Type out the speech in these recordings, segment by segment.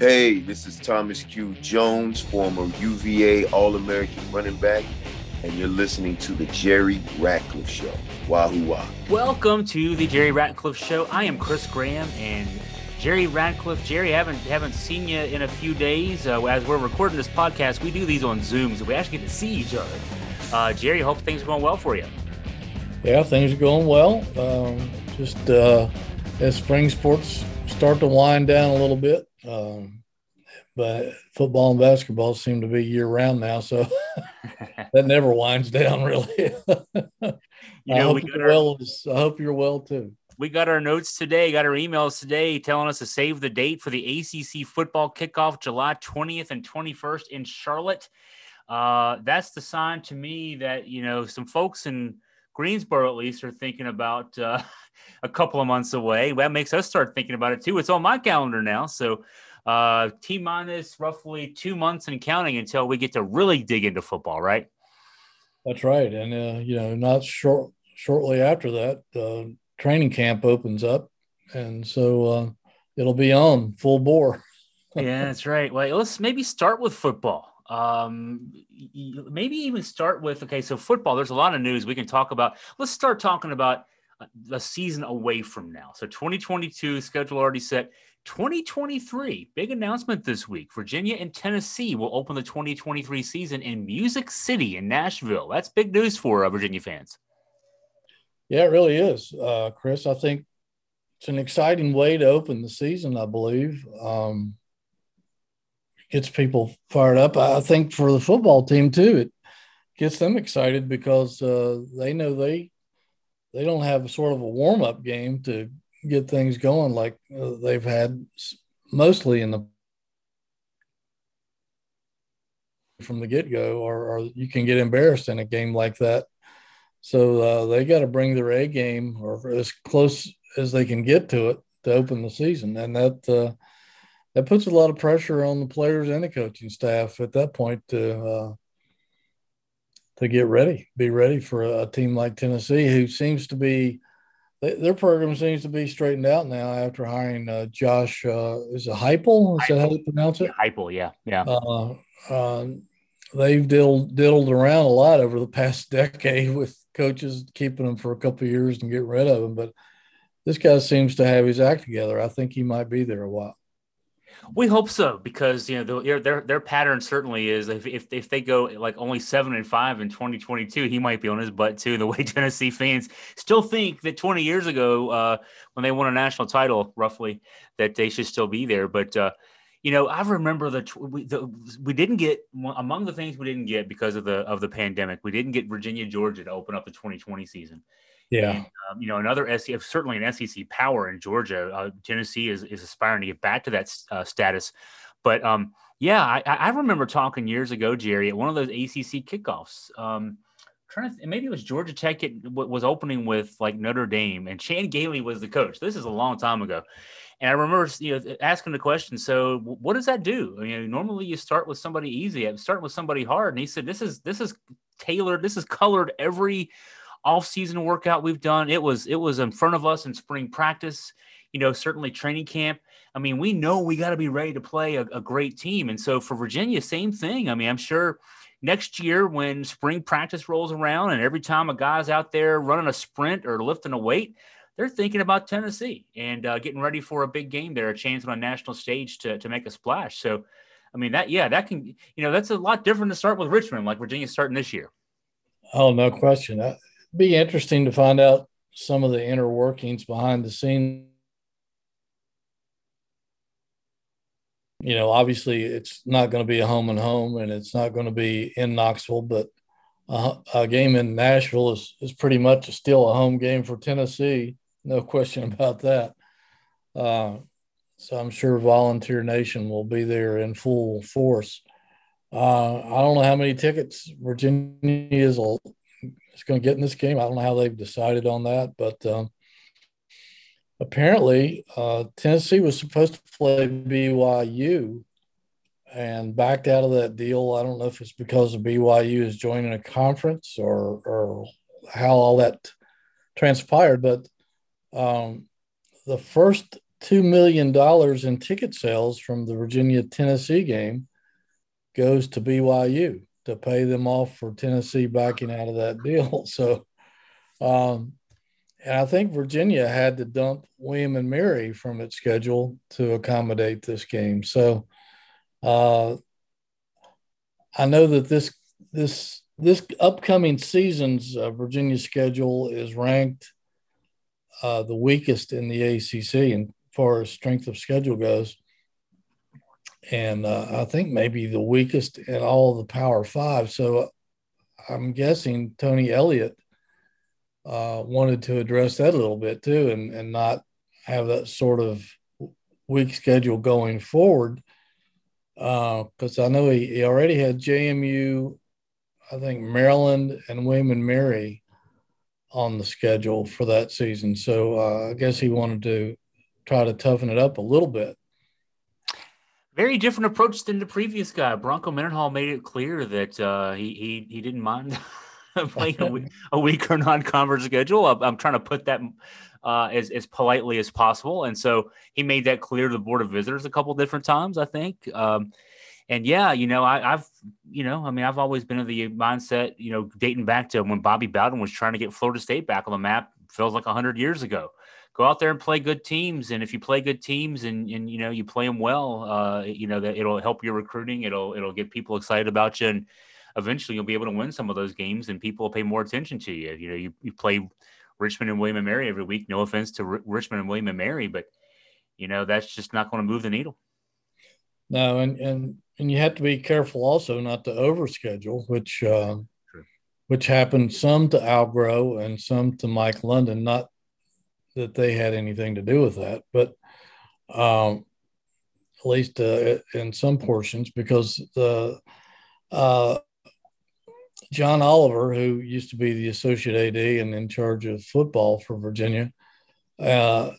Hey, this is Thomas Q. Jones, former UVA All American running back, and you're listening to The Jerry Ratcliffe Show. Wahoo wah. Welcome to The Jerry Ratcliffe Show. I am Chris Graham and Jerry Ratcliffe. Jerry, haven't haven't seen you in a few days. Uh, as we're recording this podcast, we do these on Zoom, so we actually get to see each other. Uh, Jerry, hope things are going well for you. Yeah, things are going well. Um, just uh, as spring sports start to wind down a little bit, um, but football and basketball seem to be year round now, so that never winds down really. you know, I hope, we our, well, I hope you're well too. We got our notes today, got our emails today telling us to save the date for the ACC football kickoff July 20th and 21st in Charlotte. Uh, that's the sign to me that, you know, some folks in Greensboro at least are thinking about uh, a couple of months away. That makes us start thinking about it too. It's on my calendar now. So uh, T minus roughly two months and counting until we get to really dig into football, right? That's right. And, uh, you know, not short, shortly after that, uh, training camp opens up. And so uh, it'll be on full bore. yeah, that's right. Well, let's maybe start with football um maybe even start with okay so football there's a lot of news we can talk about let's start talking about a season away from now so 2022 schedule already set 2023 big announcement this week. Virginia and tennessee will open the 2023 season in music city in nashville. That's big news for uh, virginia fans. Yeah it really is. Uh, chris i think it's an exciting way to open the season i believe. Um, gets people fired up. I think for the football team too, it gets them excited because uh, they know they they don't have a sort of a warm up game to get things going like uh, they've had mostly in the from the get go, or, or, you can get embarrassed in a game like that. So uh, they got to bring their A game or as close as they can get to it to open the season, and that uh, that puts a lot of pressure on the players and the coaching staff at that point to uh, to get ready, be ready for a, a, team like Tennessee, who seems to be their program seems to be straightened out now after hiring uh, Josh. Uh, is it Heupel? Is Heupel. that how you pronounce it? Yeah, yeah, yeah. Uh, um, they've diddled, diddled around a lot over the past decade with coaches keeping them for a couple years and getting rid of them, but this guy seems to have his act together. I think he might be there a while. We hope so because you know their their, their pattern certainly is if, if if they go like only seven and five in 2022, he might be on his butt too. The way Tennessee fans still think that 20 years ago uh, when they won a national title, roughly, that they should still be there. But uh, you know, I remember the we, the we didn't get among the things we didn't get because of the of the pandemic. We didn't get Virginia Georgia to open up the 2020 season. Yeah. And, um, you know, another SEC, certainly an SEC power in Georgia. Uh, Tennessee is, is aspiring to get back to that uh, status. But um, yeah, I, I, remember talking years ago, Jerry, at one of those ACC kickoffs. Um, trying to maybe it was Georgia Tech it, was opening with like Notre Dame, and Chan Gailey was the coach. This is a long time ago. And I remember, you know, asking the question. So, what does that do? I mean, normally you start with somebody easy. I start with somebody hard. And he said, "This is this is tailored. This is colored every off-season workout we've done. It was it was in front of us in spring practice. You know, certainly training camp. I mean, we know we got to be ready to play a, a great team. And so for Virginia, same thing. I mean, I'm sure next year when spring practice rolls around and every time a guy's out there running a sprint or lifting a weight, they're thinking about Tennessee and uh, getting ready for a big game there, a chance on a national stage to, to make a splash. So, I mean, that, yeah, that can, you know, that's a lot different to start with Richmond, like Virginia's starting this year. Oh, no question be interesting to find out some of the inner workings behind the scenes. You know, obviously, it's not going to be a home and home, and it's not going to be in Knoxville, but a, a game in Nashville is, is pretty much still a home game for Tennessee. No question about that. Uh, so I'm sure Volunteer Nation will be there in full force. Uh, I don't know how many tickets Virginia is is going to get in this game. I don't know how they've decided on that, but um, apparently uh, Tennessee was supposed to play BYU and backed out of that deal. I don't know if it's because BYU is joining a conference or or how all that transpired, but um, the first two million dollars in ticket sales from the Virginia Tennessee game goes to BYU to pay them off for Tennessee backing out of that deal. So, um, and I think Virginia had to dump William and Mary from its schedule to accommodate this game. So, uh, I know that this this this upcoming season's uh, Virginia schedule is ranked uh, the weakest in the ACC and far as strength of schedule goes. And uh, I think maybe the weakest in all the Power Five. So uh, I'm guessing Tony Elliott uh, wanted to address that a little bit too, and and not have that sort of weak schedule going forward. Because uh, I know he, he already had JMU, I think Maryland and William and Mary on the schedule for that season. So uh, I guess he wanted to try to toughen it up a little bit. Very different approach than the previous guy. Bronco Mendenhall made it clear that uh, he, he he didn't mind playing a, week, a non-conference schedule. I'm, I'm, trying to put that uh, as as politely as possible, and so he made that clear to the board of visitors a couple different times. I think. Um, and yeah, you know, I, have, you know, I mean, I've always been of the mindset, you know, dating back to when Bobby Bowden was trying to get Florida State back on the map, feels like hundred years ago. Go out there and play good teams, and if you play good teams and and you know you play them well, uh, you know that it'll help your recruiting. It'll it'll get people excited about you, and eventually you'll be able to win some of those games, and people will pay more attention to you. You know, you, you play Richmond and William and Mary every week. No offense to R- Richmond and William and Mary, but you know that's just not going to move the needle. No, and and and you have to be careful also not to overschedule, which uh, which happened some to Al Groh and some to Mike London. Not that they had anything to do with that, but um, at least uh, in some portions, because the uh, Jon Oliver, who used to be the associate AD and in charge of football for Virginia, uh,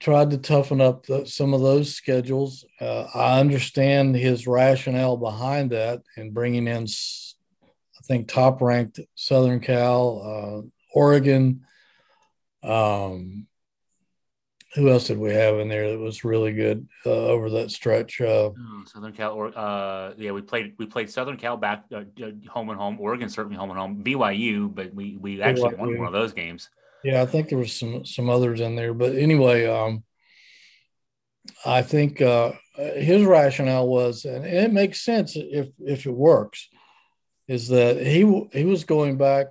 tried to toughen up the, some of those schedules. Uh, I understand his rationale behind that and bringing in, I think, top ranked Southern Cal, uh, Oregon. Um, who else did we have in there that was really good uh, over that stretch? Uh, oh, Southern Cal, or uh, yeah, we played we played Southern Cal back uh, home and home. Oregon certainly home and home. BYU, but we we actually BYU. won one of those games. Yeah, I think there was some some others in there, but anyway, um, I think uh, his rationale was, and it makes sense if if it works, is that he he was going back.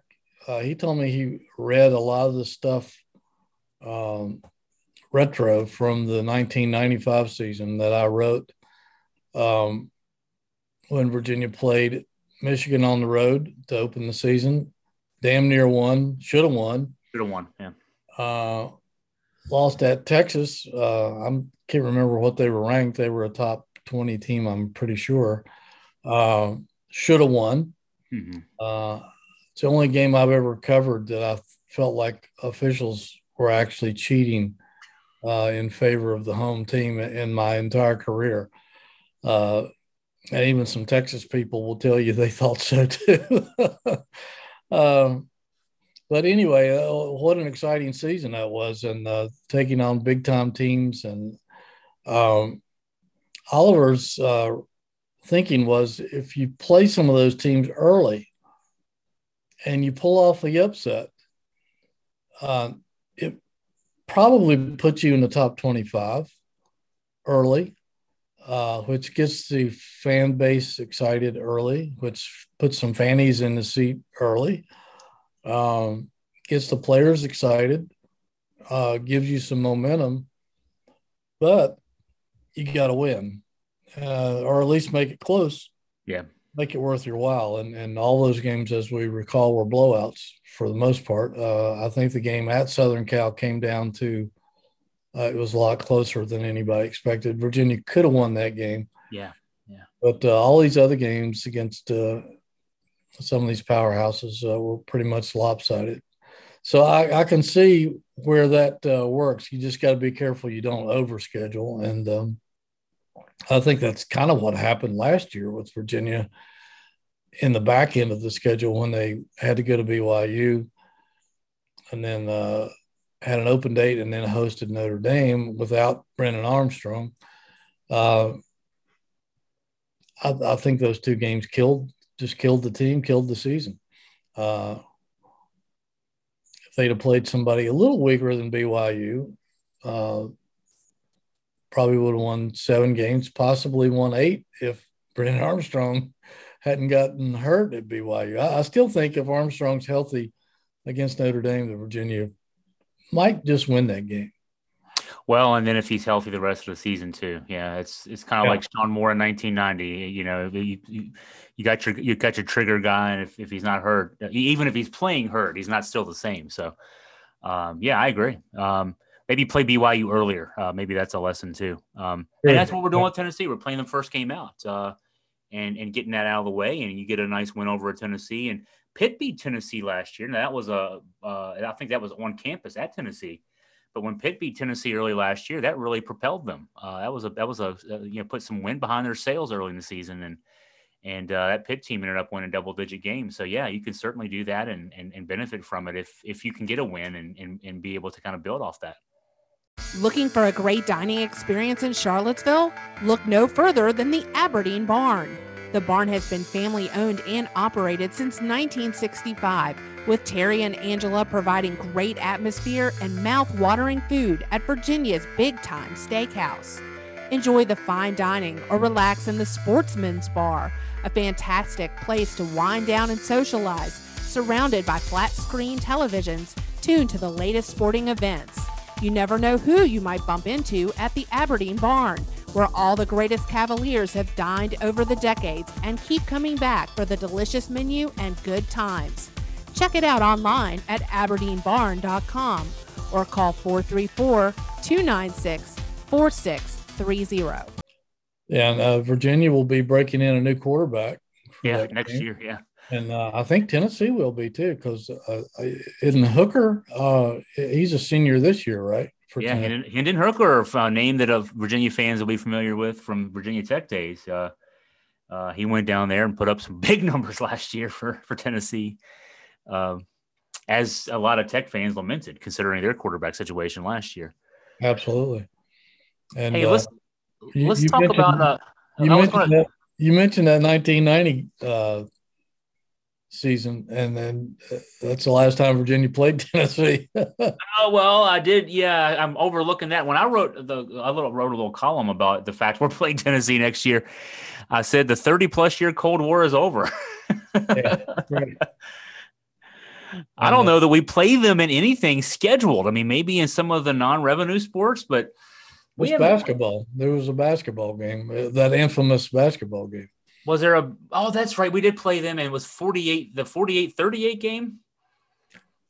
Uh, he told me he read a lot of the stuff um, retro from the 1995 season that I wrote um, when Virginia played Michigan on the road to open the season. Damn near won, should have won should have won. Yeah. Uh, lost at Texas. Uh, I can't remember what they were ranked. They were a top 20 team, I'm pretty sure. Uh, should have won. Mm-hmm. Uh, it's the only game I've ever covered that I felt like officials were actually cheating uh, in favor of the home team in my entire career. Uh, and even some Texas people will tell you they thought so too. um, but anyway, uh, what an exciting season that was, and uh, taking on big time teams. And um, Oliver's uh, thinking was if you play some of those teams early and you pull off the upset, uh, probably puts you in the top 25 early. Uh, which gets the fan base excited early, which puts some fannies in the seat early um, gets the players excited, uh, gives you some momentum, but you got to win, uh, or at least make it close. Yeah, make it worth your while. And and all those games, as we recall, were blowouts for the most part. Uh, I think the game at Southern Cal came down to uh, it was a lot closer than anybody expected. Virginia could have won that game. Yeah, yeah. But uh, all these other games against uh, some of these powerhouses uh, were pretty much lopsided. So I, I can see where that uh, works. You just got to be careful you don't overschedule. And um, I think that's kind of what happened last year with Virginia in the back end of the schedule when they had to go to BYU and then uh, had an open date and then hosted Notre Dame without Brennan Armstrong. Uh, I, I, think those two games killed just killed the team, killed the season. Uh, if they'd have played somebody a little weaker than BYU, uh, probably would have won seven games, possibly won eight if Brennan Armstrong hadn't gotten hurt at BYU. I, I still think if Armstrong's healthy against Notre Dame, the Virginia might just win that game. Well, and then if he's healthy the rest of the season too, yeah, it's it's kind of yeah. like Shawn Moore in 1990. You know, you, you, you, got your you got your trigger guy, and if, if he's not hurt, even if he's playing hurt, he's not still the same. So, um, yeah, I agree. Um, maybe play BYU earlier. Uh, maybe that's a lesson too. Um, and that's what we're doing with Tennessee. We're playing them first game out, uh, and and getting that out of the way, and you get a nice win over Tennessee. And Pitt beat Tennessee last year. and that was a uh, I think that was on campus at Tennessee. But when Pitt beat Tennessee early last year, that really propelled them. Uh, that was a that was a uh, you know put some wind behind their sails early in the season, and and uh, that Pitt team ended up winning double digit games. So yeah, you can certainly do that and, and, and benefit from it if if you can get a win and, and and be able to kind of build off that. Looking for a great dining experience in Charlottesville? Look no further than the Aberdeen Barn. The barn has been family owned and operated since 1965, with Terry and Angela providing great atmosphere and mouth-watering food at Virginia's big time steakhouse. Enjoy the fine dining or relax in the Sportsman's Bar, a fantastic place to wind down and socialize, surrounded by flat screen televisions tuned to the latest sporting events. You never know who you might bump into at the Aberdeen Barn where all the greatest Cavaliers have dined over the decades and keep coming back for the delicious menu and good times. Check it out online at aberdeenbarn.com or call 434 296 4630. Yeah, and uh, Virginia will be breaking in a new quarterback. Yeah, next game. year. Yeah. And uh, I think Tennessee will be too, because uh, isn't Hooker? Uh, he's a senior this year, right? yeah, Hendon, Hendon Hooker, a name that of Virginia fans will be familiar with from Virginia Tech days. Uh, uh, he went down there and put up some big numbers last year for for Tennessee, um, as a lot of Tech fans lamented, considering their quarterback situation last year. Absolutely. And hey, let's uh, let's you, talk about. Uh, you, mentioned gonna, that, you mentioned that 1990 uh, season, and then uh, that's the last time Virginia played Tennessee. oh well, I did. Yeah, I'm overlooking that. When I wrote the, I little, wrote a little column about the fact we're playing Tennessee next year. I said the 30 plus year Cold War is over. yeah, right. I don't know that we play them in anything scheduled. I mean, maybe in some of the non-revenue sports, but it was basketball. There was a basketball game, uh, that infamous basketball game. Was there a? Oh, that's right. We did play them, and it was forty-eight. The 48-38 game.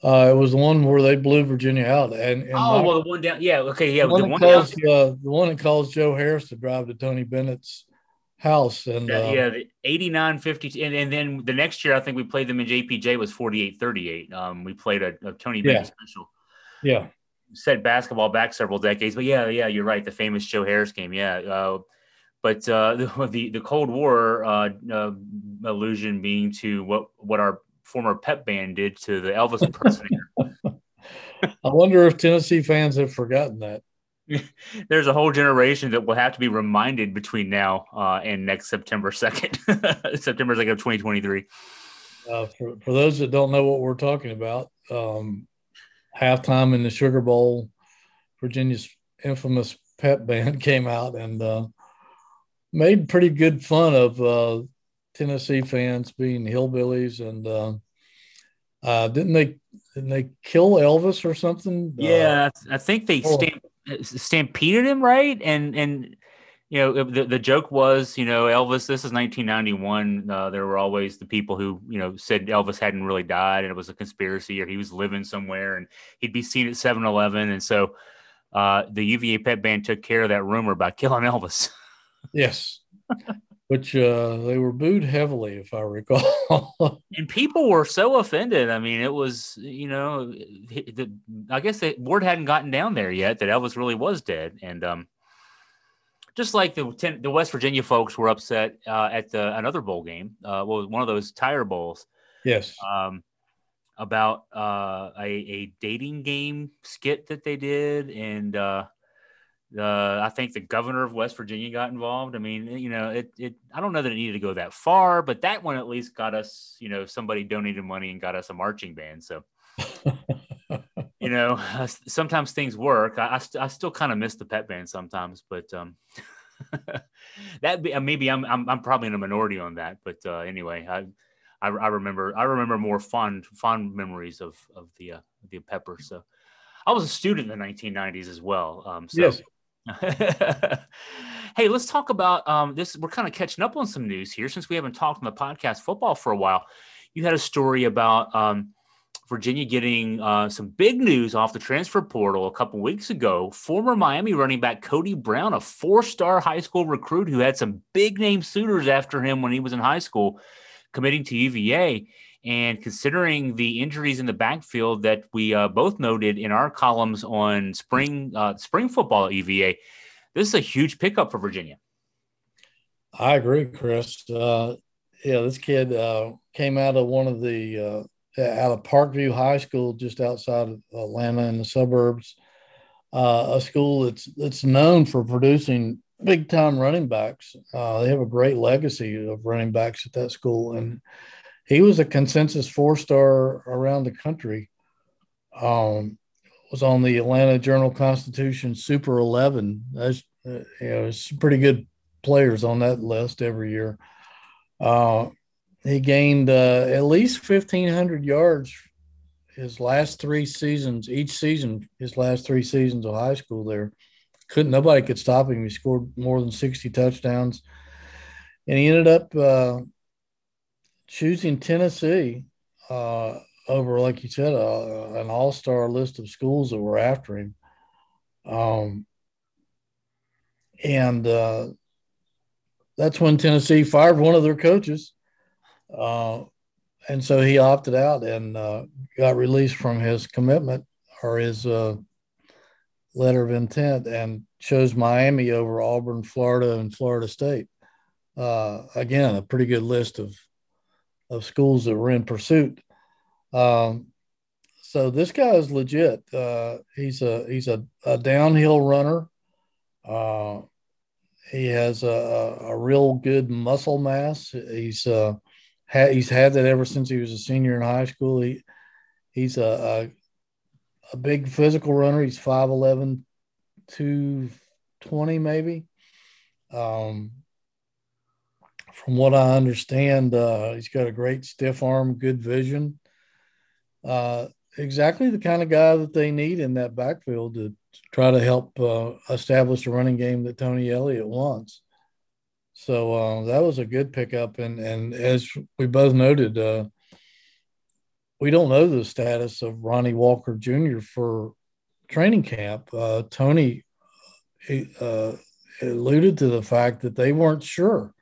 Uh, it was the one where they blew Virginia out, and, and oh, my, well, the one down. Yeah, okay, yeah, the one, the one caused, uh, the one that caused Joe Harris to drive to Tony Bennett's house, and uh, yeah, the 89 50 and, and then the next year I think we played them in JPJ was 48 38. Um, we played a, a Tony Bennett special. Yeah, set basketball back several decades, but yeah, yeah, you're right. The famous Joe Harris game, yeah. Uh, but uh, the, the Cold War uh, uh, allusion being to what what our former pep band did to the Elvis impersonator. I wonder if Tennessee fans have forgotten that. There's a whole generation that will have to be reminded between now uh, and next September 2nd, September 2nd of 2023. Uh, for, for those that don't know what we're talking about, um, halftime in the Sugar Bowl, Virginia's infamous pep band came out and uh, made pretty good fun of uh, Tennessee fans being hillbillies, and uh, uh, didn't they? Didn't they kill Elvis or something? Yeah, I think they oh. stamp, stampeded him, right? And and you know the, the joke was, you know, Elvis. This is 1991. Uh, there were always the people who you know said Elvis hadn't really died and it was a conspiracy or he was living somewhere and he'd be seen at 7-Eleven. And so uh, the UVA pep band took care of that rumor by killing Elvis. Yes. Which uh, they were booed heavily, if I recall. and people were so offended. I mean, it was, you know, the, I guess the word hadn't gotten down there yet that Elvis really was dead. And um, just like the the West Virginia folks were upset uh, at the another bowl game, uh, well, one of those tire bowls. Yes. Um, about uh, a, a dating game skit that they did, and uh, I think the governor of West Virginia got involved. I mean, you know, it, it, I don't know that it needed to go that far, but that one at least got us, you know, somebody donated money and got us a marching band. So, you know, sometimes things work. I, I, st- I still kind of miss the pep band sometimes, but, um, that be, uh, maybe I'm, I'm, I'm probably in a minority on that, but, uh, anyway, I, I, I remember, I remember more fond, fond memories of, of the, uh, the pepper. So, I was a student in the 1990s as well. Um, so Yes. hey, let's talk about um, this. We're kind of catching up on some news here since we haven't talked on the podcast football for a while. You had a story about um, Virginia getting uh, some big news off the transfer portal a couple weeks ago. Former Miami running back Cody Brown, a four-star high school recruit who had some big name suitors after him when he was in high school, committing to UVA. And considering the injuries in the backfield that we uh, both noted in our columns on spring uh, spring football UVA, this is a huge pickup for Virginia. I agree, Chris. Uh, yeah, this kid uh, came out of one of the uh, out of Parkview High School, just outside of Atlanta in the suburbs. Uh, a school that's that's known for producing big time running backs. They have a great legacy of running backs at that school, and he was a consensus four star around the country. Um, was on the Atlanta Journal Constitution Super 11. That's uh, you know, it's pretty good players on that list every year. Uh, he gained uh, at least 1,500 yards his last three seasons, each season, his last three seasons of high school there. Couldn't nobody could stop him. He scored more than 60 touchdowns. And he ended up uh, choosing Tennessee uh, over, like you said, uh, an all star list of schools that were after him. Um, and uh, that's when Tennessee fired one of their coaches. Uh, and so he opted out and uh, got released from his commitment or his uh, letter of intent and chose Miami over Auburn, Florida, and Florida State. Again, a pretty good list of of schools that were in pursuit. Um, so this guy is legit. Uh, he's a he's a, a downhill runner. Uh, he has a, a, real good muscle mass. He's uh, ha- he's had that ever since he was a senior in high school. He he's a, a, a big physical runner. He's 5'11", 220 maybe. Um, from what I understand, uh, he's got a great stiff arm, good vision. Uh, exactly the kind of guy that they need in that backfield to try to help uh, establish a running game that Tony Elliott wants. So uh, that was a good pickup, and and as we both noted, uh, we don't know the status of Ronnie Walker Jr. for training camp. Uh, Tony uh, alluded to the fact that they weren't sure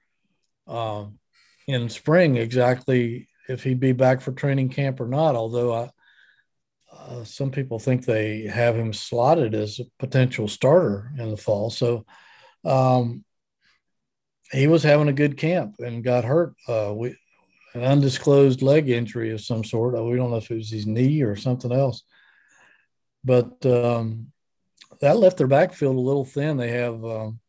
um, in spring exactly if he'd be back for training camp or not. Although I, uh, some people think they have him slotted as a potential starter in the fall. So um, he was having a good camp and got hurt. Uh, we an undisclosed leg injury of some sort. We don't know if it was his knee or something else. But um, that left their backfield a little thin. They have um,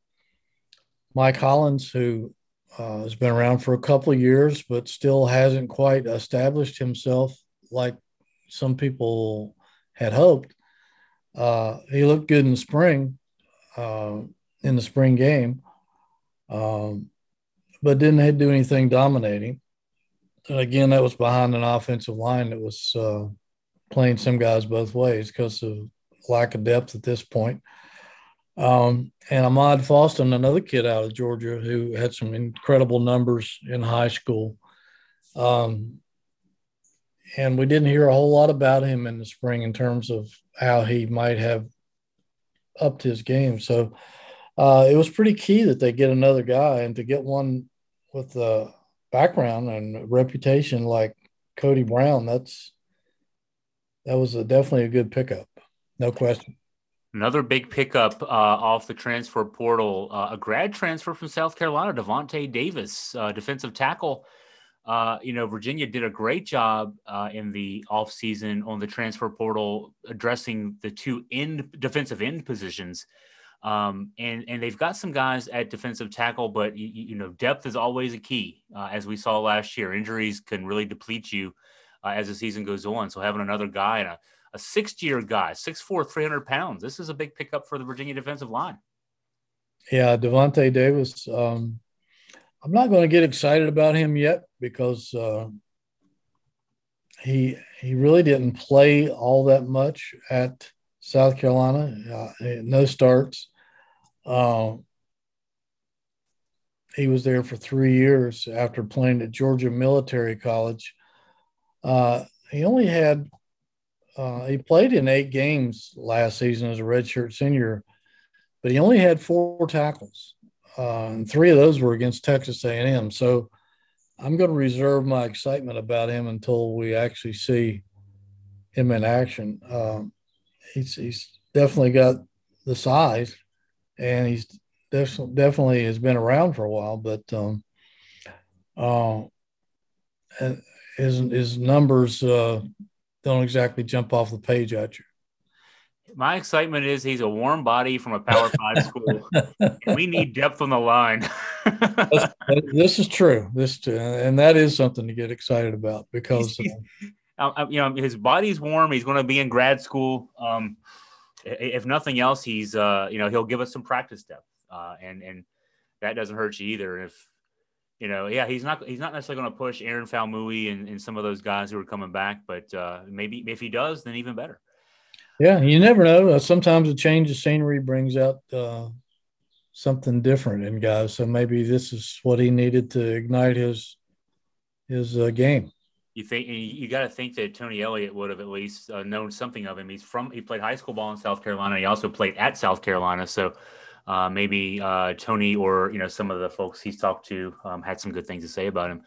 Mike Hollins, who uh, has been around for a couple of years, but still hasn't quite established himself like some people had hoped. Uh, he looked good in the spring, uh, in the spring game, um, but didn't do anything dominating. And again, that was behind an offensive line that was uh, playing some guys both ways because of lack of depth at this point. Um, and Amaad Foston, another kid out of Georgia who had some incredible numbers in high school. Um, and we didn't hear a whole lot about him in the spring in terms of how he might have upped his game. So uh, it was pretty key that they get another guy and to get one with the background and reputation like Cody Brown. That's that was a, definitely a good pickup, no question. Another big pickup uh, off the transfer portal, uh, a grad transfer from South Carolina, Devontae Davis, uh, defensive tackle uh, you know, Virginia did a great job uh, in the offseason on the transfer portal addressing the two end defensive end positions. Um, and and they've got some guys at defensive tackle, but you, you know depth is always a key, uh, as we saw last year. Injuries can really deplete you as the season goes on. So having another guy and a, a six-year guy, 6'4", 300 pounds, this is a big pickup for the Virginia defensive line. Yeah, Devontae Davis. Um, I'm not going to get excited about him yet because uh, he he really didn't play all that much at South Carolina. Uh, no starts. Uh, he was there for three years after playing at Georgia Military College. Uh, he only had uh, he played in eight games last season as a redshirt senior, but he only had four tackles, uh, and three of those were against Texas A&M. So I'm going to reserve my excitement about him until we actually see him in action. Um, he's he's definitely got the size, and he's definitely definitely has been around for a while. But um, uh, his his numbers uh, don't exactly jump off the page at you. My excitement is he's a warm body from a Power Five school. we need depth on the line. this is true. This and that is something to get excited about because uh, you know his body's warm. He's going to be in grad school. Um, if nothing else, he's uh, you know he'll give us some practice depth, uh, and and that doesn't hurt you either. If you know, yeah, he's not he's not necessarily going to push Aaron Faumui and, and some of those guys who are coming back, but uh, maybe if he does, then even better. Yeah, you never know. Uh, sometimes a change of scenery brings out uh, something different in guys. So maybe this is what he needed to ignite his his uh, game you think you got to think that Tony Elliott would have at least uh, known something of him. He's from he played high school ball in South Carolina. He also played at South Carolina, so uh, maybe uh, Tony or you know some of the folks he's talked to um, had some good things to say about him.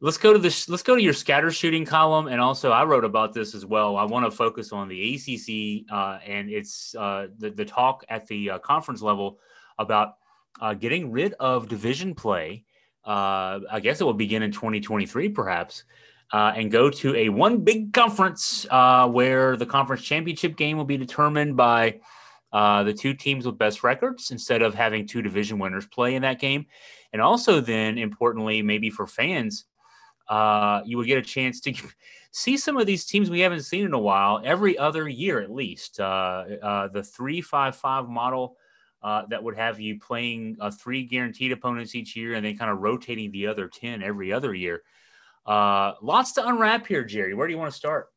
Let's go to this. Let's go to your scatter shooting column, and also I wrote about this as well. I want to focus on the ACC uh, and it's uh, the the talk at the uh, conference level about getting rid of division play. I guess it will begin in 2023, perhaps uh, and go to a one big conference uh, where the conference championship game will be determined by uh, the two teams with best records instead of having two division winners play in that game. And also, then importantly, maybe for fans, uh, you would get a chance to see some of these teams we haven't seen in a while every other year at least. Uh, uh, the three five five model. that would have you playing three guaranteed opponents each year and then kind of rotating the other 10 every other year. Uh, lots to unwrap here, Jerry. Where do you want to start?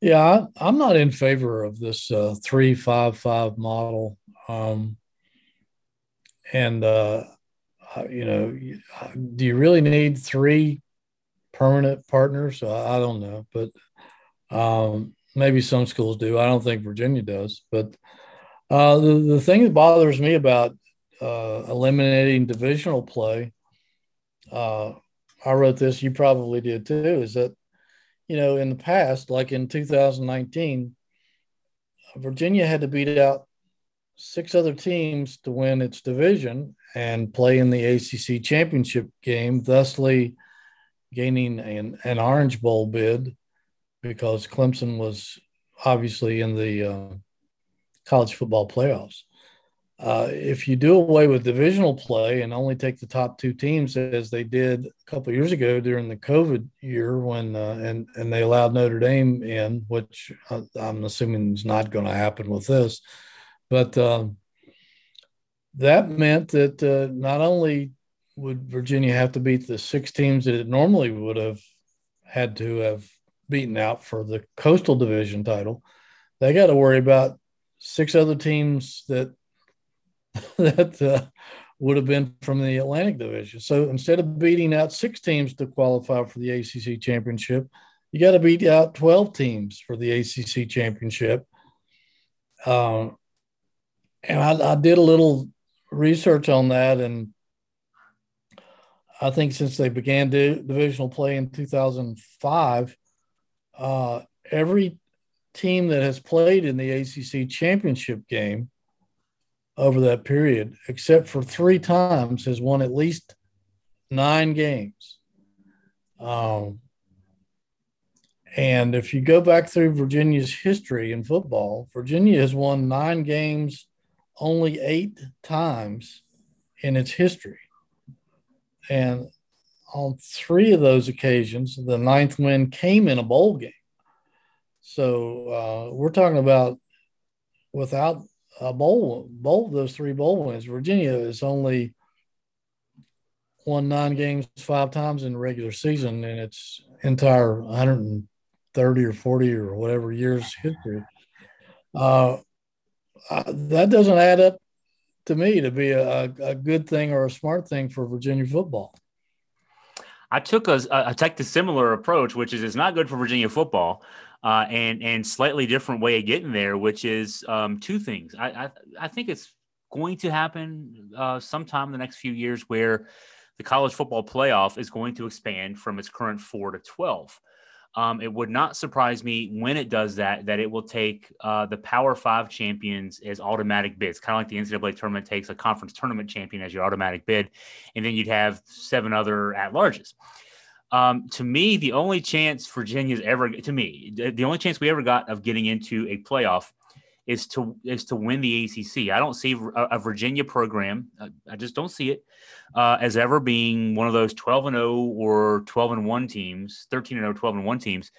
Yeah, I, am not in favor of this uh, three five five model. Um, and uh, you know, do you really need three permanent partners? I don't know, but um, maybe some schools do. I don't think Virginia does. But uh, the the thing that bothers me about uh, eliminating divisional play uh, I wrote this, you probably did too, is that, you know, in the past, like in 2019, Virginia had to beat out six other teams to win its division and play in the ACC championship game, thusly gaining an, an Orange Bowl bid because Clemson was obviously in the uh, college football playoffs. Uh, if you do away with divisional play and only take the top two teams as they did a couple years ago during the COVID year when uh, and and they allowed Notre Dame in, which uh, I'm assuming is not going to happen with this, but um, that meant that uh, not only would Virginia have to beat the six teams that it normally would have had to have beaten out for the Coastal Division title, they got to worry about six other teams that that uh, would have been from the Atlantic Division. So instead of beating out six teams to qualify for the ACC championship, you got to beat out 12 teams for the ACC championship. Um, and I, I, did a little research on that. And I think since they began divisional play in 2005, uh, every team that has played in the ACC championship game over that period, except for three times, has won at least nine games. Um, and if you go back through Virginia's history in football, Virginia has won nine games only eight times in its history. And on three of those occasions, the ninth win came in a bowl game. So uh, we're talking about without a bowl, bowl those three bowl wins, Virginia is only won nine games five times in the regular season in its entire 130 or 40 or whatever years history. Uh, that doesn't add up to me to be a, a good thing or a smart thing for Virginia football. I took a, I took the similar approach, which is it's not good for Virginia football, uh, and and slightly different way of getting there, which is um, two things. I, I, I think it's going to happen uh, sometime in the next few years where the college football playoff is going to expand from its current four to twelve. Um, it would not surprise me when it does that that it will take uh, the Power Five champions as automatic bids, kind of like the NCAA tournament takes a conference tournament champion as your automatic bid, and then you'd have seven other at larges. Um, to me, the only chance Virginia's ever to me the only chance we ever got of getting into a playoff is to is to win the ACC. I don't see a, Virginia program. I, I, just don't see it uh, as ever being one of those 12 and 0 or 12 and 1 teams, 13 and 0, 12 and 1 teams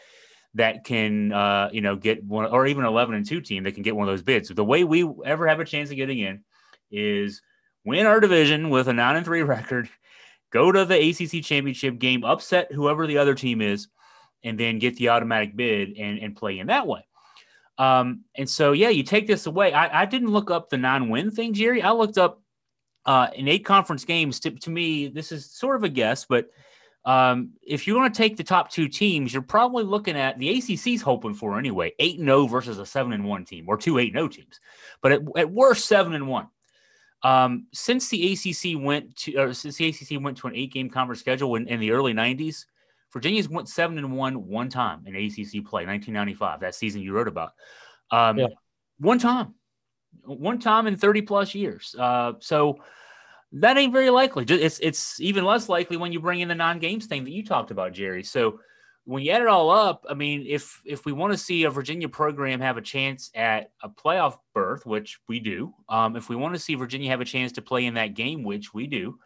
that can uh, you know get one or even 11 and 2 team that can get one of those bids. The way we ever have a chance of getting in is win our division with a 9 and 3 record, go to the ACC championship game, upset whoever the other team is, and then get the automatic bid and, and play in that way. Um, and so, yeah, you take this away. I, I didn't look up the non win thing, Jerry. I looked up uh, in eight conference games. To, to me, this is sort of a guess, but um, if you want to take the top two teams, you're probably looking at the ACC's hoping for anyway, eight and zero oh versus a seven and one team, or two eight and zero oh teams, but at, at worst seven and one. Um, since the ACC went to, or since the ACC went to an eight game conference schedule in, in the early '90s, Virginia's went seven and one one time in ACC play, 1995, that season you wrote about. Um, yeah. One time, one time in 30 plus years. Uh, so that ain't very likely. It's it's even less likely when you bring in the non-games thing that you talked about, Jerry. So when you add it all up, I mean, if if we want to see a Virginia program have a chance at a playoff berth, which we do, um, if we want to see Virginia have a chance to play in that game, which we do,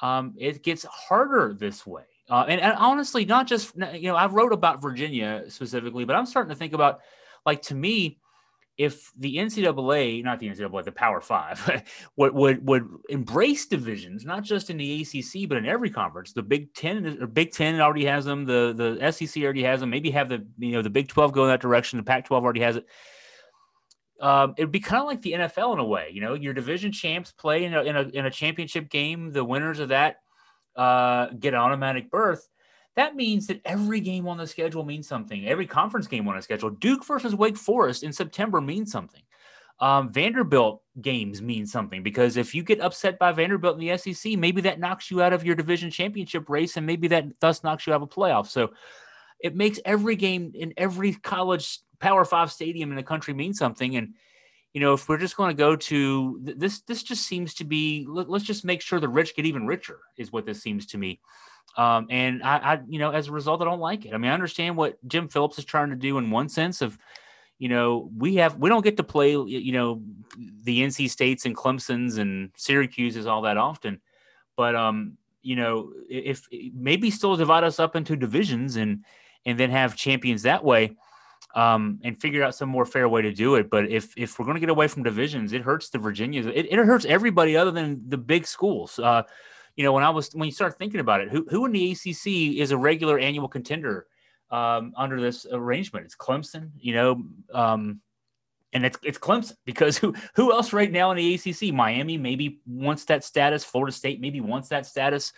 um, it gets harder this way. Uh, and, and, honestly, not just you know, I wrote about Virginia specifically, but I'm starting to think about like to me, if the NCAA, not the NCAA, the Power Five, would would would embrace divisions, not just in the ACC, but in every conference. The Big Ten or Big Ten already has them. The the SEC already has them. Maybe have the you know the Big Twelve go in that direction. The Pac twelve already has it. Um, it'd be kind of like the NFL in a way. You know, your division champs play in a, in a in a championship game. The winners of that uh, get an automatic berth, that means that every game on the schedule means something. Every conference game on the schedule, Duke versus Wake Forest in September means something. Um, Vanderbilt games mean something because if you get upset by Vanderbilt in the SEC, maybe that knocks you out of your division championship race, and maybe that thus knocks you out of a playoff. So it makes every game in every college Power Five stadium in the country mean something. And you know, if we're just going to go to this, this just seems to be. Let, us just make sure the rich get even richer, is what this seems to me. Um, and I, I, you know, as a result, I don't like it. I mean, I understand what Jim Phillips is trying to do in one sense of, you know, we have we don't get to play, you know, the NC States and Clemson's and Syracuse's all that often, but um, you know, if maybe still divide us up into divisions and and then have champions that way um, and figure out some more fair way to do it. But if if we're going to get away from divisions, it hurts the Virginias. It, it hurts everybody other than the big schools. Uh, you know, when I was when you start thinking about it, who who in the ACC is a regular annual contender um, under this arrangement? It's Clemson. You know. Um, and it's it's Clemson because who who else right now in the ACC? Miami maybe wants that status. Florida State maybe wants that status.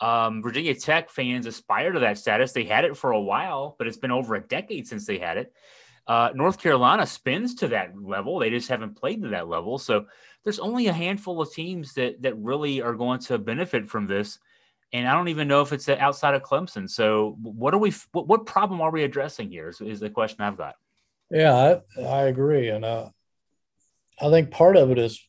Um, Virginia Tech fans aspire to that status. They had it for a while, but it's been over a decade since they had it. Uh, North Carolina spins to that level. They just haven't played to that level. So there's only a handful of teams that that really are going to benefit from this. And I don't even know if it's outside of Clemson. So what are we? What, what problem are we addressing here? Is, is the question I've got. Yeah, I, I agree, and uh, I think part of it is.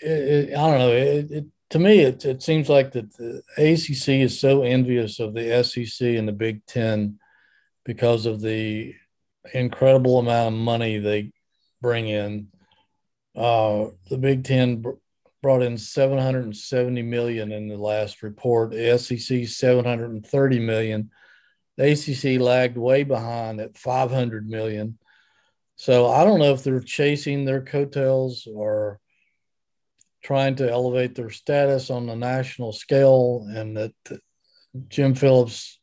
It, it, I don't know. It, to me, it, it seems like that the ACC is so envious of the SEC and the Big Ten because of the incredible amount of money they bring in. Uh, the Big Ten br- brought in 770 million in the last report. The SEC 730 million. The ACC lagged way behind at 500 million. So I don't know if they're chasing their coattails or trying to elevate their status on the national scale, and that Jim Phillips,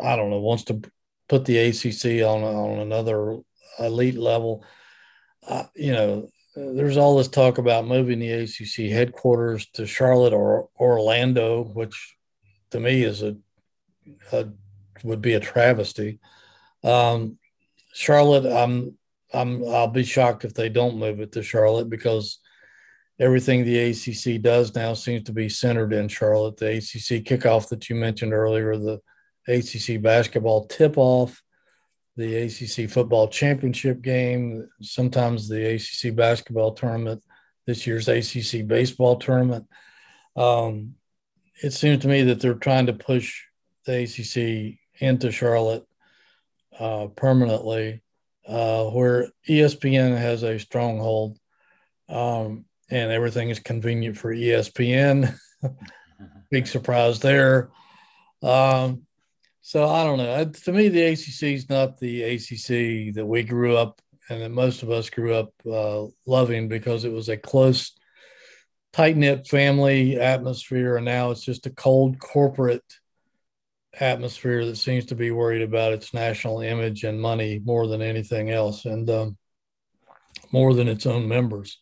I don't know, wants to put the ACC on on another elite level. Uh, you know, there's all this talk about moving the ACC headquarters to Charlotte or Orlando, which to me is a, a would be a travesty. Um, Charlotte, I'm I'm I'll be shocked if they don't move it to Charlotte because everything the ACC does now seems to be centered in Charlotte. The ACC kickoff that you mentioned earlier, the ACC basketball tip off, the ACC football championship game, sometimes the ACC basketball tournament, this year's ACC baseball tournament. Um, it seems to me that they're trying to push the ACC into Charlotte uh, permanently, uh, where ESPN has a stronghold, um, and everything is convenient for ESPN. Big surprise there. Um, so I don't know. To me, the ACC is not the ACC that we grew up and that most of us grew up uh, loving because it was a close, tight knit family atmosphere, and now it's just a cold corporate atmosphere that seems to be worried about its national image and money more than anything else, and um, more than its own members,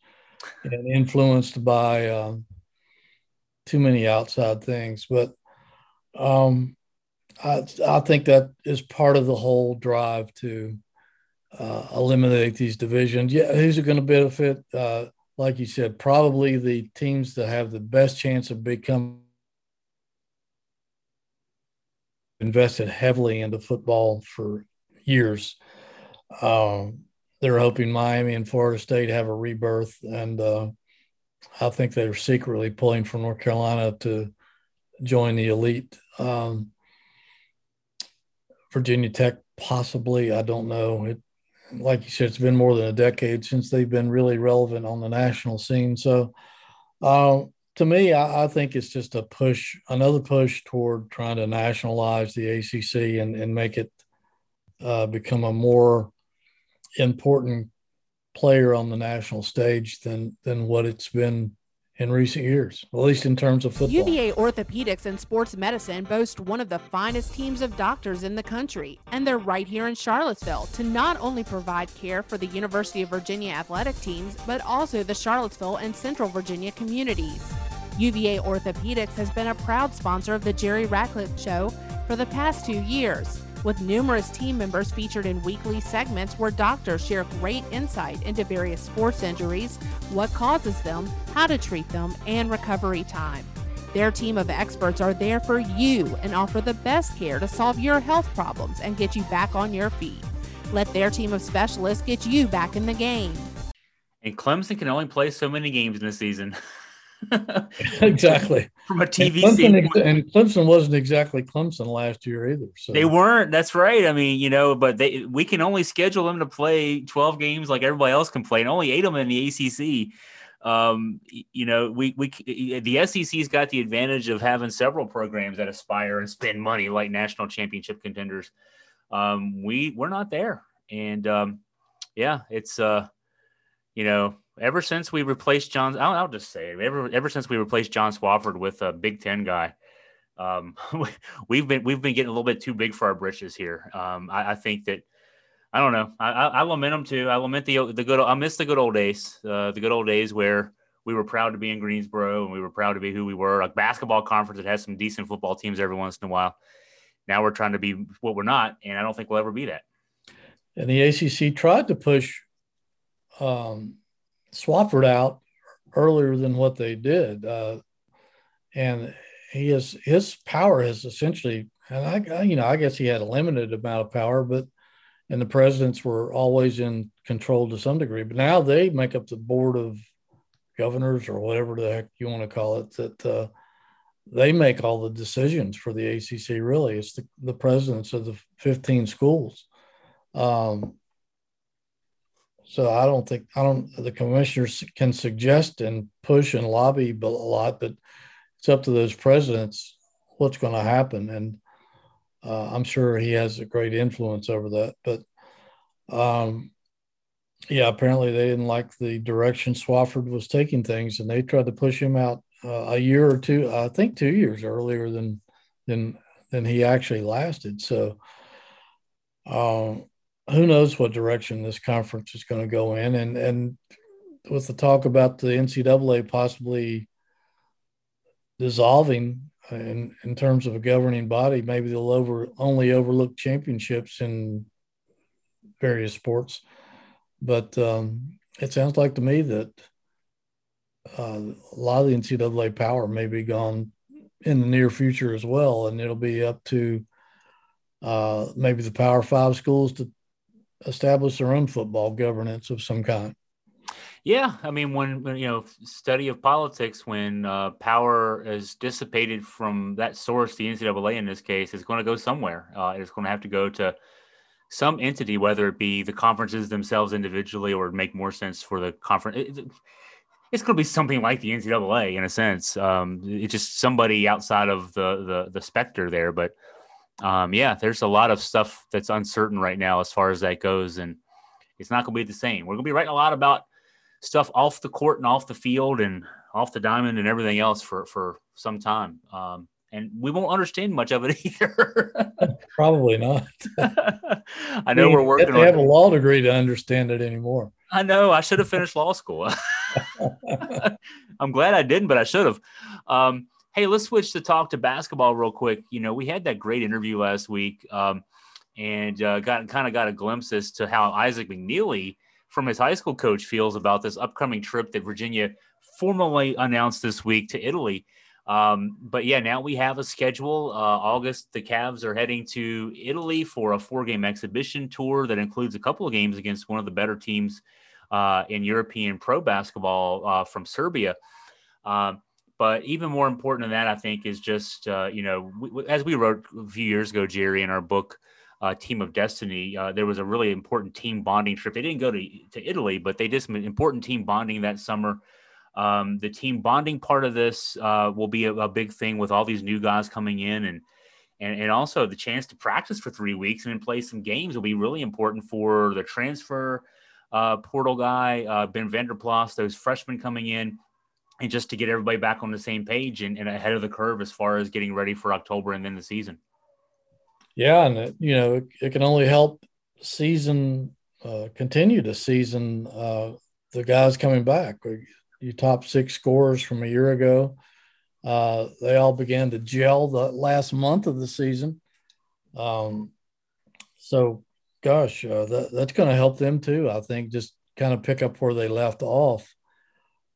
and influenced by um, too many outside things. But um, I, I, think that is part of the whole drive to uh, eliminate these divisions. Yeah, who's it going to benefit? Uh, like you said, probably the teams that have the best chance of becoming invested heavily into football for years. Um, they're hoping Miami and Florida State have a rebirth, and uh, I think they're secretly pulling for North Carolina to join the elite. Um, Virginia Tech, possibly, I don't know. It, like you said, it's been more than a decade since they've been really relevant on the national scene. So, uh, to me, I, I, think it's just a push, another push toward trying to nationalize the ACC and, and make it uh, become a more important player on the national stage than than what it's been in recent years, at least in terms of football. UVA Orthopedics and Sports Medicine boast one of the finest teams of doctors in the country, and they're right here in Charlottesville to not only provide care for the University of Virginia athletic teams, but also the Charlottesville and Central Virginia communities. UVA Orthopedics has been a proud sponsor of the Jerry Ratcliffe Show for the past two years with numerous team members featured in weekly segments where doctors share great insight into various sports injuries, what causes them, how to treat them, and recovery time. Their team of experts are there for you and offer the best care to solve your health problems and get you back on your feet. Let their team of specialists get you back in the game. And Clemson can only play so many games in a season. exactly. From a TV and Clemson, and Clemson wasn't exactly Clemson last year either. So they weren't. That's right. I mean, you know, but they we can only schedule them to play 12 games like everybody else can play, and only eight of them in the ACC. Um, you know, we we the SEC's got the advantage of having several programs that aspire and spend money like national championship contenders. Um, we we're not there, and um, yeah, it's uh, you know, ever since we replaced John, I'll, I'll, just say ever ever since we replaced John Swofford with a Big Ten guy, um, we, have been we've been getting a little bit too big for our britches here. Um, I, I, think that I don't know. I, I, I, lament them too. I lament the the good. I miss the good old days. Uh, the good old days where we were proud to be in Greensboro and we were proud to be who we were. A basketball conference that has some decent football teams every once in a while. Now we're trying to be what we're not, and I don't think we'll ever be that. And the ACC tried to push um, Swofford out earlier than what they did, uh, and he has his power has essentially, and I, you know, I guess he had a limited amount of power, but and the presidents were always in control to some degree. But now they make up the board of governors or whatever the heck you want to call it that uh, they make all the decisions for the ACC. Really, it's the, the presidents of the 15 schools. Um, so I don't think I don't the commissioners can suggest and push and lobby a lot, but it's up to those presidents what's going to happen. And uh, I'm sure he has a great influence over that. But um, yeah, apparently they didn't like the direction Swofford was taking things, and they tried to push him out uh, a year or two. I think two years earlier than than than he actually lasted. So, um, who knows what direction this conference is going to go in? And and with the talk about the NCAA possibly dissolving in in terms of a governing body, maybe they'll over only overlook championships in various sports but um, it sounds like to me that uh, a lot of the NCAA power may be gone in the near future as well, and it'll be up to uh, maybe the Power Five schools to establish their own football governance of some kind. Yeah, I mean, when, when you know, study of politics, when uh, power is dissipated from that source, the NCAA in this case is going to go somewhere. Uh, it's going to have to go to some entity, whether it be the conferences themselves individually or make more sense for the conference. It, it's going to be something like the NCAA in a sense. Um, it's just somebody outside of the the, the specter there. But um, yeah, there's a lot of stuff that's uncertain right now as far as that goes, and it's not going to be the same. We're going to be writing a lot about stuff off the court and off the field and off the diamond and everything else for for some time. Um, and we won't understand much of it either. Probably not. I know I mean, we're working. You have, have a law degree to understand it anymore. I know. I should have finished law school. I'm glad I didn't, but I should have. Um, hey, let's switch to talk to basketball real quick. You know, we had that great interview last week, um, and uh, got kind of got a glimpse as to how Isaac McNeely, from his high school coach, feels about this upcoming trip that Virginia formally announced this week to Italy. Um, but yeah, now we have a schedule. Uh, August, the Cavs are heading to Italy for a four game exhibition tour that includes a couple of games against one of the better teams uh, in European pro basketball uh, from Serbia. Um, but even more important than that, I think, is just, uh, you know, we, as we wrote a few years ago, Jerry, in our book, uh, Team of Destiny, uh, there was a really important team bonding trip. They didn't go to, to Italy, but they did some important team bonding that summer um, the team bonding part of this uh, will be a, a, big thing with all these new guys coming in, and, and and also the chance to practice for three weeks and then play some games will be really important for the transfer uh, portal guy uh, Ben Vander Plas, those freshmen coming in, and just to get everybody back on the same page and, and ahead of the curve as far as getting ready for October and then the season. Yeah, and it, you know it, it can only help season uh, continue to season uh, the guys coming back your top six scorers from a year ago. Uh, they all began to gel the last month of the season. Um, so, gosh, uh, that, that's going to help them too. I think just kind of pick up where they left off.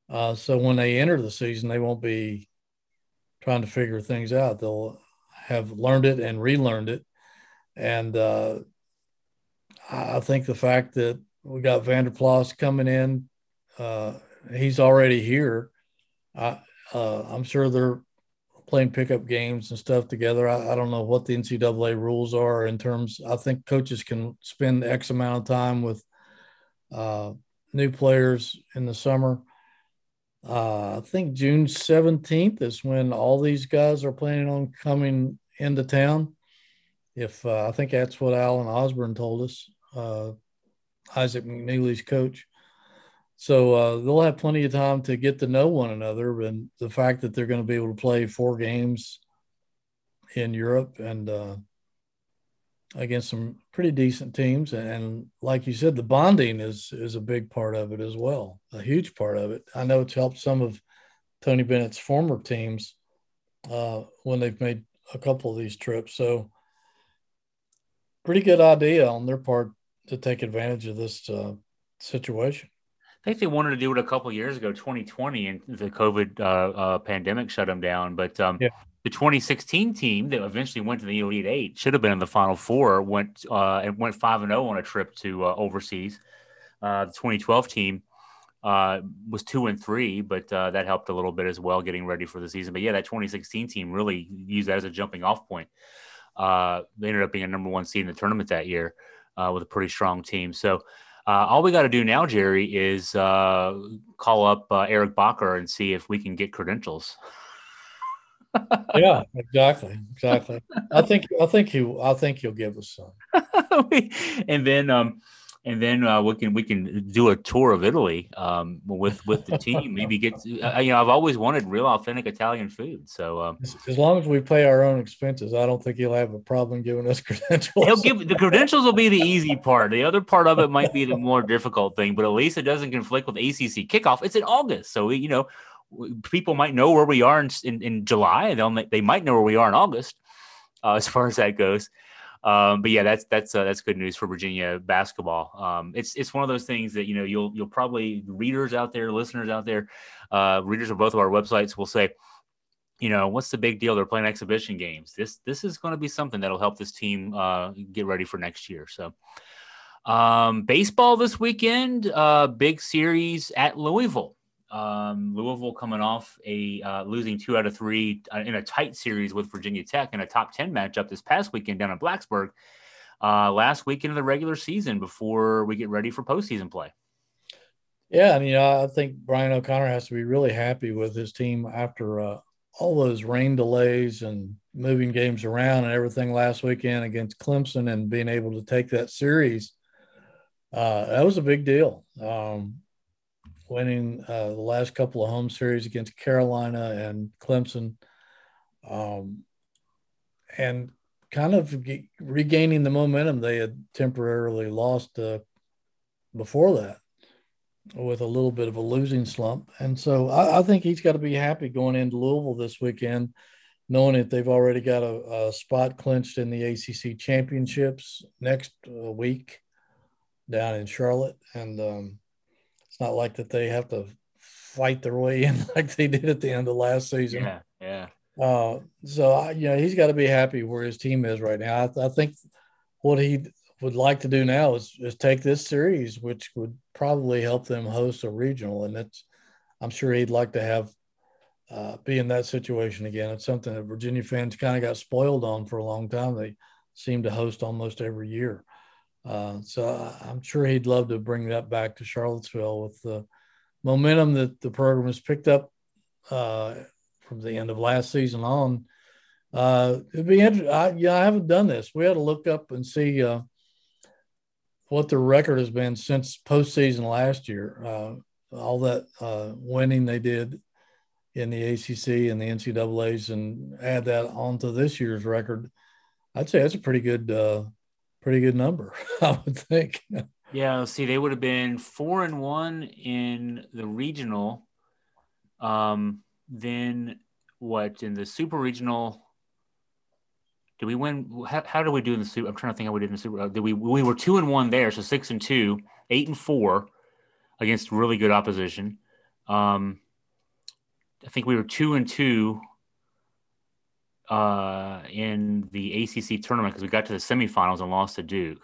Uh, so when they enter the season, they won't be trying to figure things out. They'll have learned it and relearned it. And uh, I think the fact that we got Vander Plas coming in uh, he's already here. I, uh, I'm sure they're playing pickup games and stuff together. I, I, don't know what the NCAA rules are in terms. I think coaches can spend X amount of time with uh, new players in the summer. Uh, I think June 17th is when all these guys are planning on coming into town. If uh, I think that's what Alan Osborne told us, uh, Isaac McNeely's coach. So uh, they'll have plenty of time to get to know one another. And the fact that they're going to be able to play four games in Europe and uh, against some pretty decent teams, and like you said, the bonding is is a big part of it as well, a huge part of it. I know it's helped some of Tony Bennett's former teams uh, when they've made a couple of these trips. So pretty good idea on their part to take advantage of this uh, situation. I think they wanted to do it a couple years ago, 2020, and the COVID uh, uh, pandemic shut them down. But um, yeah. The 2016 team that eventually went to the Elite Eight should have been in the Final Four. Went uh, and went five and zero oh on a trip to uh, overseas. Uh, the 2012 team uh, was two and three, but uh, that helped a little bit as well, getting ready for the season. But yeah, that 2016 team really used that as a jumping off point. Uh, they ended up being a number one seed in the tournament that year with a pretty strong team. So all we got to do now, Jerry, is call up Eric Bacher and see if we can get credentials. yeah, exactly, exactly. I think I think you I think you'll give us some. and then um, and then uh, we can we can do a tour of Italy um, with with the team. Maybe get uh, you know I've always wanted real authentic Italian food. So um, as, as, long as we pay our own expenses, I don't think he'll have a problem giving us credentials. He'll give the credentials will be the easy part. The other part of it might be the more difficult thing, but at least it doesn't conflict with ACC kickoff. It's in August, so we, you know people might know where we are in in, in July. They'll they might know where we are in August uh, as far as that goes. Um, but yeah, that's that's uh, that's good news for Virginia basketball. Um, it's it's one of those things that you know you'll you'll probably readers out there, listeners out there, uh, readers of both of our websites will say, you know, what's the big deal? They're playing exhibition games. This this is going to be something that'll help this team uh, get ready for next year. So. Um, baseball this weekend, uh, big series at Louisville. Um, Louisville coming off a uh, losing two out of three uh, in a tight series with Virginia Tech in a top 10 matchup this past weekend down in Blacksburg, uh, last weekend of the regular season before we get ready for postseason play. Yeah, you know, I think Brian O'Connor has to be really happy with his team after uh, all those rain delays and moving games around and everything last weekend against Clemson and being able to take that series. Uh, that was a big deal. Um, winning uh, the last couple of home series against Carolina and Clemson, um, and kind of regaining the momentum they had temporarily lost uh, before that with a little bit of a losing slump. And so I, I, think he's got to be happy going into Louisville this weekend, knowing that they've already got a, a spot clinched in the ACC championships next uh, week down in Charlotte. And, um, it's not like that they have to fight their way in like they did at the end of last season. Yeah, yeah. Uh, so I, you know he's got to be happy where his team is right now. I, I, think what he would like to do now is, is take this series, which would probably help them host a regional, and it's I'm sure he'd like to have uh, be in that situation again. It's something that Virginia fans kind of got spoiled on for a long time. They seem to host almost every year. Uh, so I'm sure he'd love to bring that back to Charlottesville with the momentum that the program has picked up uh, from the end of last season on. Uh, it'd be interesting. I, yeah, I haven't done this. We had to look up and see uh, what the record has been since postseason last year. Uh, all that uh, winning they did in the ACC and the NCAA's, and add that onto this year's record. I'd say that's a pretty good pretty good number, I would think. Yeah, see, they would have been four and one in the regional. Um, then what in the super regional? Did we win? How, how did we do in the super? I'm trying to think how we did in the super. Did we? We were two and one there, so six and two, eight and four against really good opposition. Um, I think we were two and two uh, in the ACC tournament because we got to the semifinals and lost to Duke.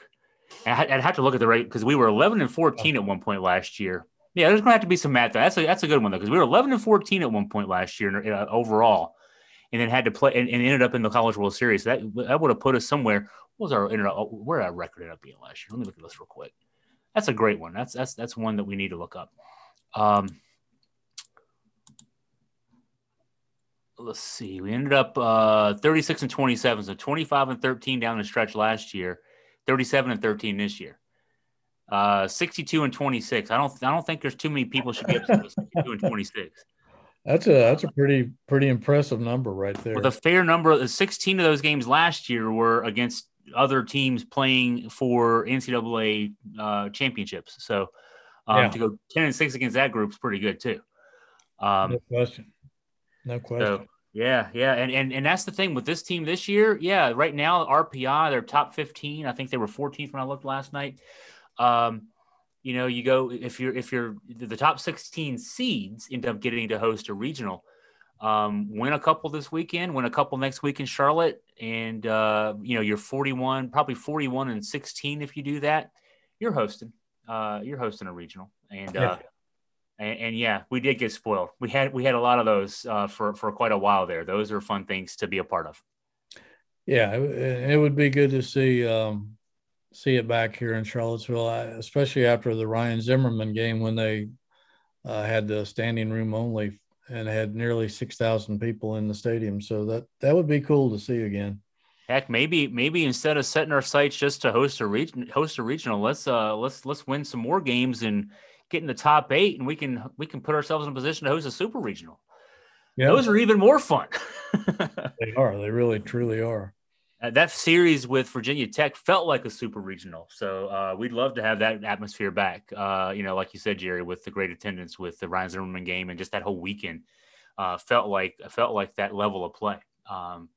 And I'd have to look at the rate because we were 11 and 14 at one point last year. Yeah, there's going to have to be some math. That's a, that's a good one though because we were 11 and 14 at one point last year uh, overall, and then had to play and, and, ended up in the College World Series. That that would have put us somewhere. What was our where our record ended up being last year? Let me look at this real quick. That's a great one. That's that's that's one that we need to look up. Um, let's see. We ended up uh, 36 and 27, so 25 and 13 down the stretch last year, 37 and 13 this year. Uh, 62 and 26. I don't I don't think there's too many people should be upset with 62 and 26. That's a that's a pretty pretty impressive number right there. With a fair number, 16 of those games last year were against other teams playing for NCAA uh, championships. So um, yeah. to go 10 and 6 against that group is pretty good too. Um, no question. No question. So, yeah, yeah, and, and and that's the thing with this team this year. Yeah, right now RPI they're top fifteen. I think they were 14th when I looked last night. Um, you know, you go if you're if you're the top 16 seeds end up getting to host a regional. Um, win a couple this weekend, win a couple next week in Charlotte, and uh, you know you're 41, probably 41 and 16 if you do that. You're hosting. Uh, you're hosting a regional, and uh, And, and, yeah, we did get spoiled. We had we had a lot of those uh, for for quite a while there. Those are fun things to be a part of. Yeah, it, it would be good to see um, see it back here in Charlottesville, especially after the Ryan Zimmerman game when they uh, had the standing room only and had nearly six thousand people in the stadium. So that that would be cool to see again. Heck, maybe maybe instead of setting our sights just to host a region, host a regional, let's uh let's let's win some more games and get in the top eight, and we can we can put ourselves in a position to host a super regional. Yeah. Those are even more fun. they are. They really truly are. Uh, that series with Virginia Tech felt like a super regional. So uh, we'd love to have that atmosphere back. Uh, you know, like you said, Jerry, with the great attendance with the Ryan Zimmerman game and just that whole weekend uh, felt like felt like that level of play. Um,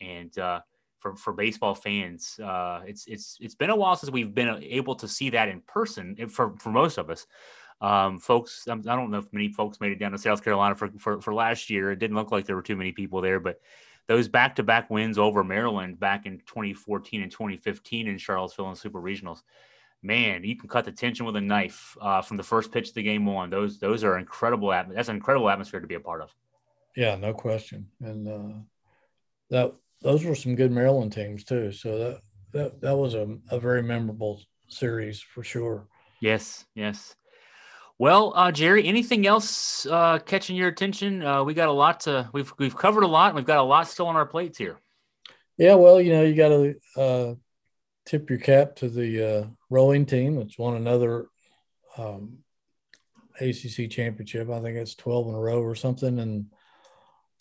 and uh, for, for baseball fans, uh, it's it's it's been a while since we've been able to see that in person for for most of us. Um, folks, I don't know if many folks made it down to South Carolina for, for, for last year. It didn't look like there were too many people there, but those back-to-back wins over Maryland back in 2014 and 2015 in Charlottesville and Super Regionals. Man, you can cut the tension with a knife uh, from the first pitch of the game on. Those those are incredible. That's an incredible atmosphere to be a part of. Yeah, no question. And uh, that those were some good Maryland teams too. So that that that was a, a very memorable series for sure. Yes, yes. Well, uh, Jerry, anything else uh, catching your attention? Uh, we got a lot to we've we've covered a lot, and we've got a lot still on our plates here. Yeah, well, you know, you got to uh, tip your cap to the uh, rowing team. It's won another um, ACC championship. I think it's twelve in a row or something, and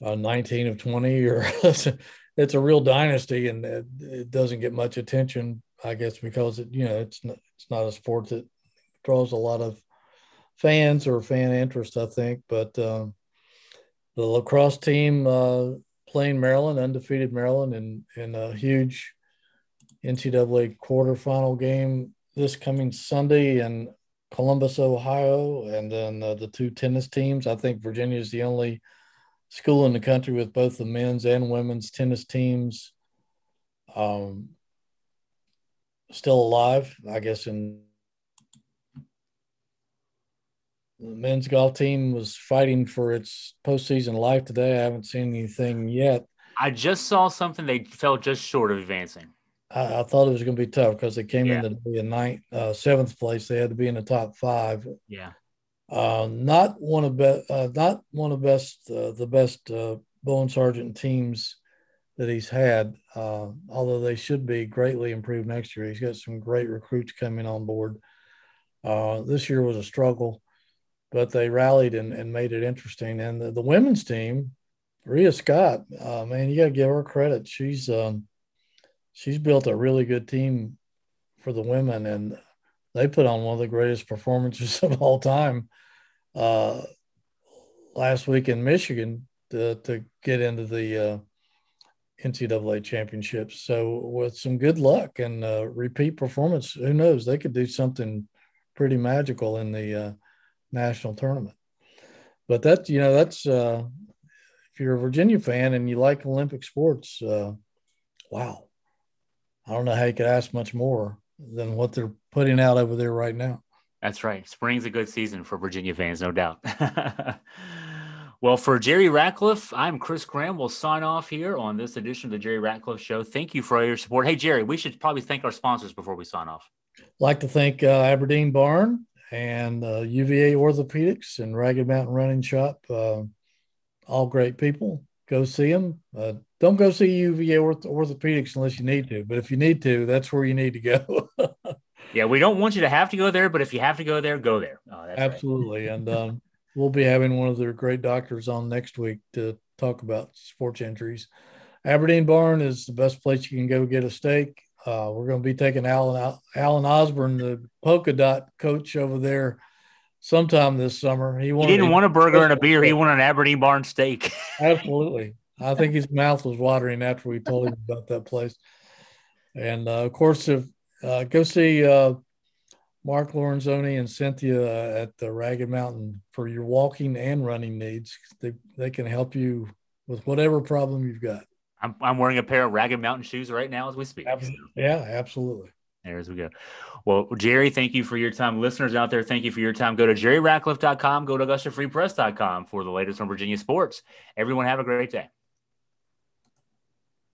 uh, nineteen of twenty. Or it's a real dynasty, and it, it, doesn't get much attention, I guess, because it you know it's not, it's not a sport that draws a lot of fans or fan interest, I think. But um, the lacrosse team uh, playing Maryland, undefeated Maryland, in in a huge NCAA quarterfinal game this coming Sunday in Columbus, Ohio, and then uh, the two tennis teams. I think Virginia is the only school in the country with both the men's and women's tennis teams um, still alive. I guess in the men's golf team was fighting for its postseason life today. I haven't seen anything yet. I just saw something they fell just short of advancing. I, I thought it was going to be tough because they came yeah. in the ninth, uh, seventh place. They had to be in the top five. Yeah. Uh, not one of be- uh, not one of best uh, the best uh, Bowen Sargent teams that he's had. Uh, although they should be greatly improved next year. He's got some great recruits coming on board. Uh, this year was a struggle but they rallied and, and made it interesting. And the, the women's team, Ria Scott, uh, man, you got to give her credit. She's um, she's built a really good team for the women, and they put on one of the greatest performances of all time uh, last week in Michigan to, to get into the uh, NCAA championships. So with some good luck and uh, repeat performance, who knows? They could do something pretty magical in the uh, national tournament. But that you know that's uh, if you're a Virginia fan and you like Olympic sports, uh, wow, I don't know how you could ask much more than what they're putting out over there right now. That's right. Spring's a good season for Virginia fans, no doubt. well, for Jerry Ratcliffe, I'm Chris Graham. We'll sign off here on this edition of the Jerry Ratcliffe Show. Thank you for all your support. Hey, Jerry, we should probably thank our sponsors before we sign off. like to thank uh, Aberdeen Barn and uh, UVA Orthopedics and Ragged Mountain Running Shop. Uh, all great people. Go see them. Don't go see UVA Orth- Orthopedics unless you need to, but if you need to, that's where you need to go. yeah, we don't want you to have to go there, but if you have to go there, go there. Oh, Absolutely. Right. and um, we'll be having one of their great doctors on next week to talk about sports injuries. Aberdeen Barn is the best place you can go get a steak uh, we're going to be taking Alan Alan Osborne, the polka dot coach over there, sometime this summer. He, he didn't want a burger and a beer. He wanted an Aberdeen barn steak. Absolutely. I think his mouth was watering after we told him about that place. And uh, of course, if uh, go see uh, Mark Lorenzoni and Cynthia at the Ragged Mountain for your walking and running needs. They they can help you with whatever problem you've got. I'm, I'm wearing a pair of Ragged Mountain shoes right now as we speak. Absolutely. Yeah, absolutely. There as we go. Well, Jerry, thank you for your time. Listeners out there, thank you for your time. Go to jerryratcliffe.com, go to AugustaFreePress.com for the latest on Virginia sports. Everyone have a great day.